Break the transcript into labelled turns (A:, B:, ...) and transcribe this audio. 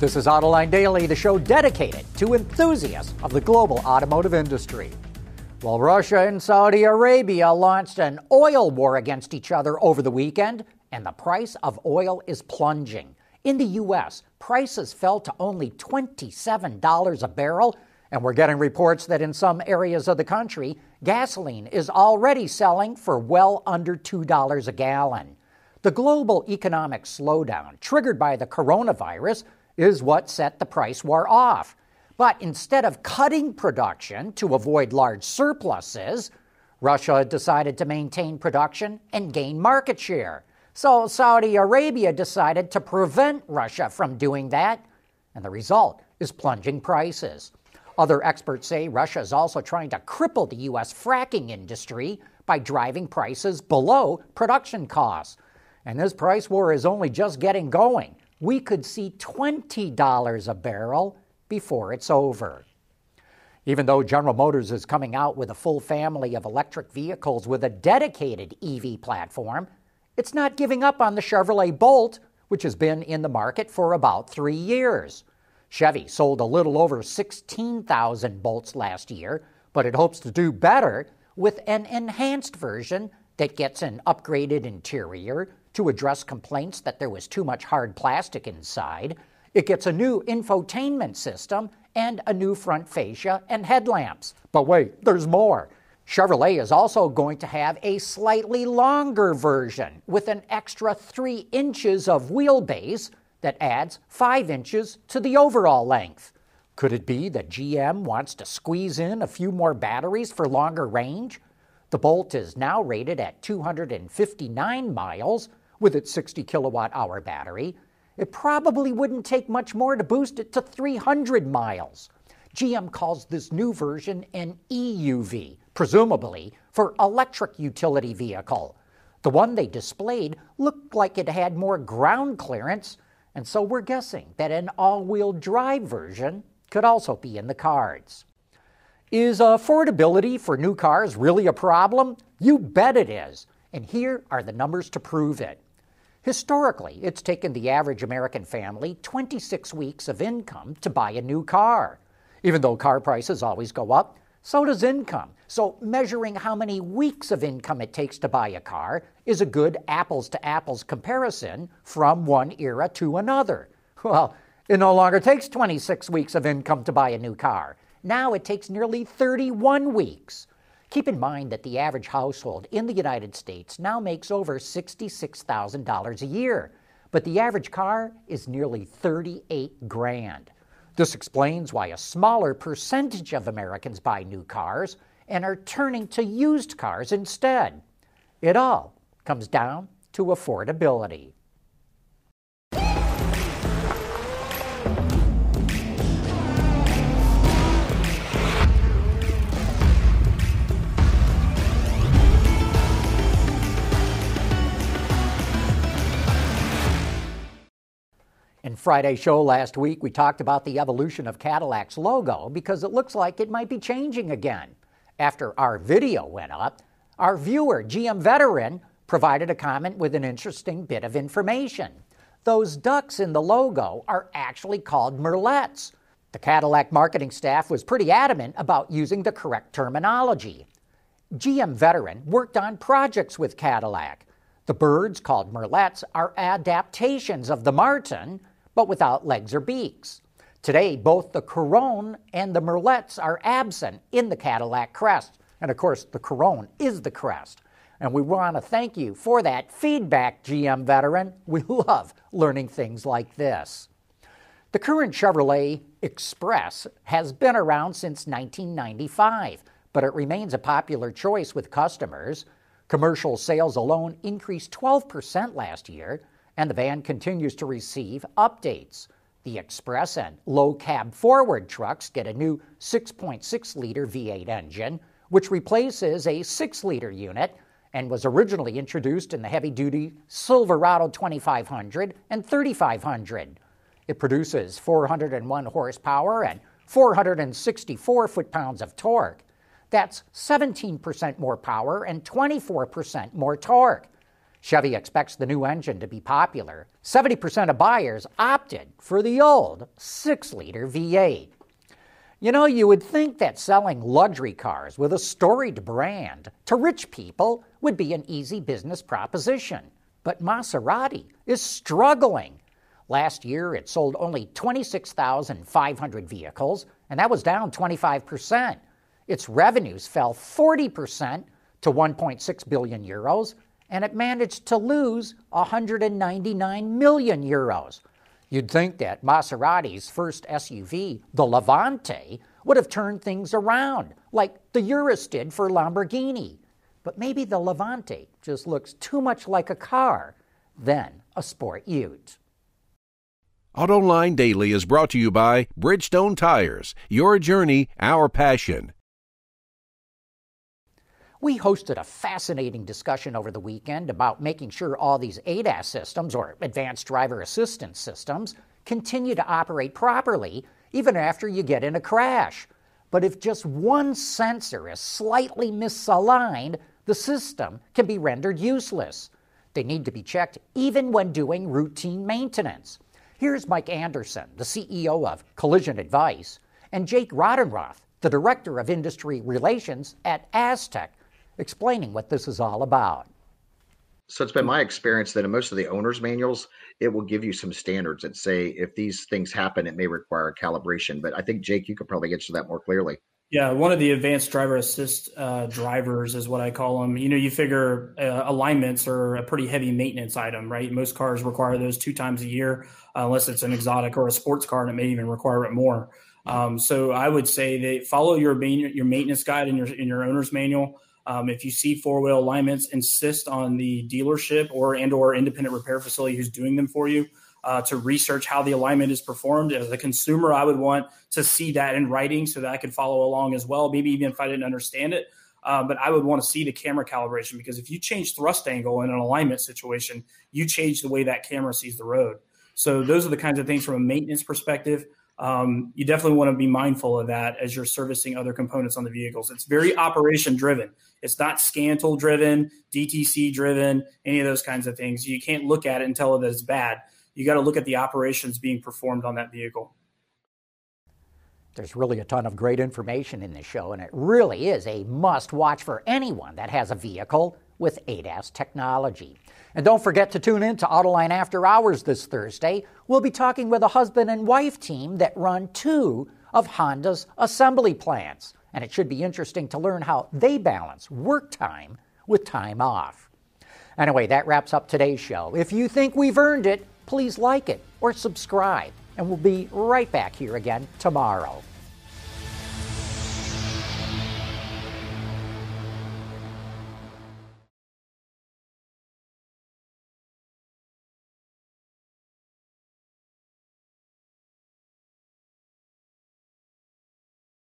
A: This is Autoline Daily, the show dedicated to enthusiasts of the global automotive industry. While Russia and Saudi Arabia launched an oil war against each other over the weekend, and the price of oil is plunging. In the U.S., prices fell to only $27 a barrel, and we're getting reports that in some areas of the country, gasoline is already selling for well under $2 a gallon. The global economic slowdown triggered by the coronavirus is what set the price war off. But instead of cutting production to avoid large surpluses, Russia decided to maintain production and gain market share. So Saudi Arabia decided to prevent Russia from doing that, and the result is plunging prices. Other experts say Russia is also trying to cripple the U.S. fracking industry by driving prices below production costs. And this price war is only just getting going we could see $20 a barrel before it's over. Even though General Motors is coming out with a full family of electric vehicles with a dedicated EV platform, it's not giving up on the Chevrolet Bolt, which has been in the market for about three years. Chevy sold a little over 16,000 Bolts last year, but it hopes to do better with an enhanced version that gets an upgraded interior, to address complaints that there was too much hard plastic inside. It gets a new infotainment system and a new front fascia and headlamps. But wait, there's more. Chevrolet is also going to have a slightly longer version with an extra 3 inches of wheelbase that adds 5 inches to the overall length. Could it be that GM wants to squeeze in a few more batteries for longer range? The Bolt is now rated at 259 miles, with its 60 kilowatt hour battery, it probably wouldn't take much more to boost it to 300 miles. GM calls this new version an EUV, presumably for electric utility vehicle. The one they displayed looked like it had more ground clearance, and so we're guessing that an all wheel drive version could also be in the cards. Is affordability for new cars really a problem? You bet it is, and here are the numbers to prove it. Historically, it's taken the average American family 26 weeks of income to buy a new car. Even though car prices always go up, so does income. So, measuring how many weeks of income it takes to buy a car is a good apples to apples comparison from one era to another. Well, it no longer takes 26 weeks of income to buy a new car. Now it takes nearly 31 weeks. Keep in mind that the average household in the United States now makes over $66,000 a year, but the average car is nearly 38 grand. This explains why a smaller percentage of Americans buy new cars and are turning to used cars instead. It all comes down to affordability. In Friday's show last week, we talked about the evolution of Cadillac's logo because it looks like it might be changing again. After our video went up, our viewer, GM Veteran, provided a comment with an interesting bit of information. Those ducks in the logo are actually called merlets. The Cadillac marketing staff was pretty adamant about using the correct terminology. GM Veteran worked on projects with Cadillac. The birds, called merlets, are adaptations of the martin, but without legs or beaks. Today, both the Corone and the Merlets are absent in the Cadillac crest. And of course, the Corone is the crest. And we want to thank you for that feedback, GM veteran. We love learning things like this. The current Chevrolet Express has been around since 1995, but it remains a popular choice with customers. Commercial sales alone increased 12% last year, and the van continues to receive updates. The Express and low cab forward trucks get a new 6.6 liter V8 engine, which replaces a 6 liter unit and was originally introduced in the heavy duty Silverado 2500 and 3500. It produces 401 horsepower and 464 foot pounds of torque. That's 17% more power and 24% more torque. Chevy expects the new engine to be popular. 70% of buyers opted for the old 6 liter V8. You know, you would think that selling luxury cars with a storied brand to rich people would be an easy business proposition. But Maserati is struggling. Last year, it sold only 26,500 vehicles, and that was down 25%. Its revenues fell 40% to 1.6 billion euros, and it managed to lose 199 million euros. You'd think that Maserati's first SUV, the Levante, would have turned things around, like the Urus did for Lamborghini. But maybe the Levante just looks too much like a car than a sport ute.
B: AutoLine Daily is brought to you by Bridgestone Tires. Your journey, our passion.
A: We hosted a fascinating discussion over the weekend about making sure all these ADAS systems, or advanced driver assistance systems, continue to operate properly even after you get in a crash. But if just one sensor is slightly misaligned, the system can be rendered useless. They need to be checked even when doing routine maintenance. Here's Mike Anderson, the CEO of Collision Advice, and Jake Rodenroth, the Director of Industry Relations at asTech, explaining what this is all about.
C: So it's been my experience that in most of the owner's manuals, it will give you some standards that say if these things happen, it may require calibration. But I think Jake, you could probably get to that more clearly.
D: Yeah, one of the advanced driver assist uh, drivers is what I call them. You know, you figure uh, alignments are a pretty heavy maintenance item, right? Most cars require those two times a year, unless it's an exotic or a sports car, and it may even require it more. Um, so I would say that follow your your maintenance guide in your in your owner's manual. Um, if you see four wheel alignments, insist on the dealership or and or independent repair facility who's doing them for you uh, to research how the alignment is performed. As a consumer, I would want to see that in writing so that I could follow along as well. Maybe even if I didn't understand it, uh, but I would want to see the camera calibration because if you change thrust angle in an alignment situation, you change the way that camera sees the road. So those are the kinds of things from a maintenance perspective um, you definitely want to be mindful of that as you're servicing other components on the vehicles. It's very operation driven. It's not scan tool driven, DTC driven, any of those kinds of things. You can't look at it and tell it that it's bad. You got to look at the operations being performed on that vehicle.
A: There's really a ton of great information in this show, and it really is a must watch for anyone that has a vehicle with ADAS technology. And don't forget to tune in to Autoline After Hours this Thursday. We'll be talking with a husband and wife team that run two of Honda's assembly plants. And it should be interesting to learn how they balance work time with time off. Anyway, that wraps up today's show. If you think we've earned it, please like it or subscribe. And we'll be right back here again tomorrow.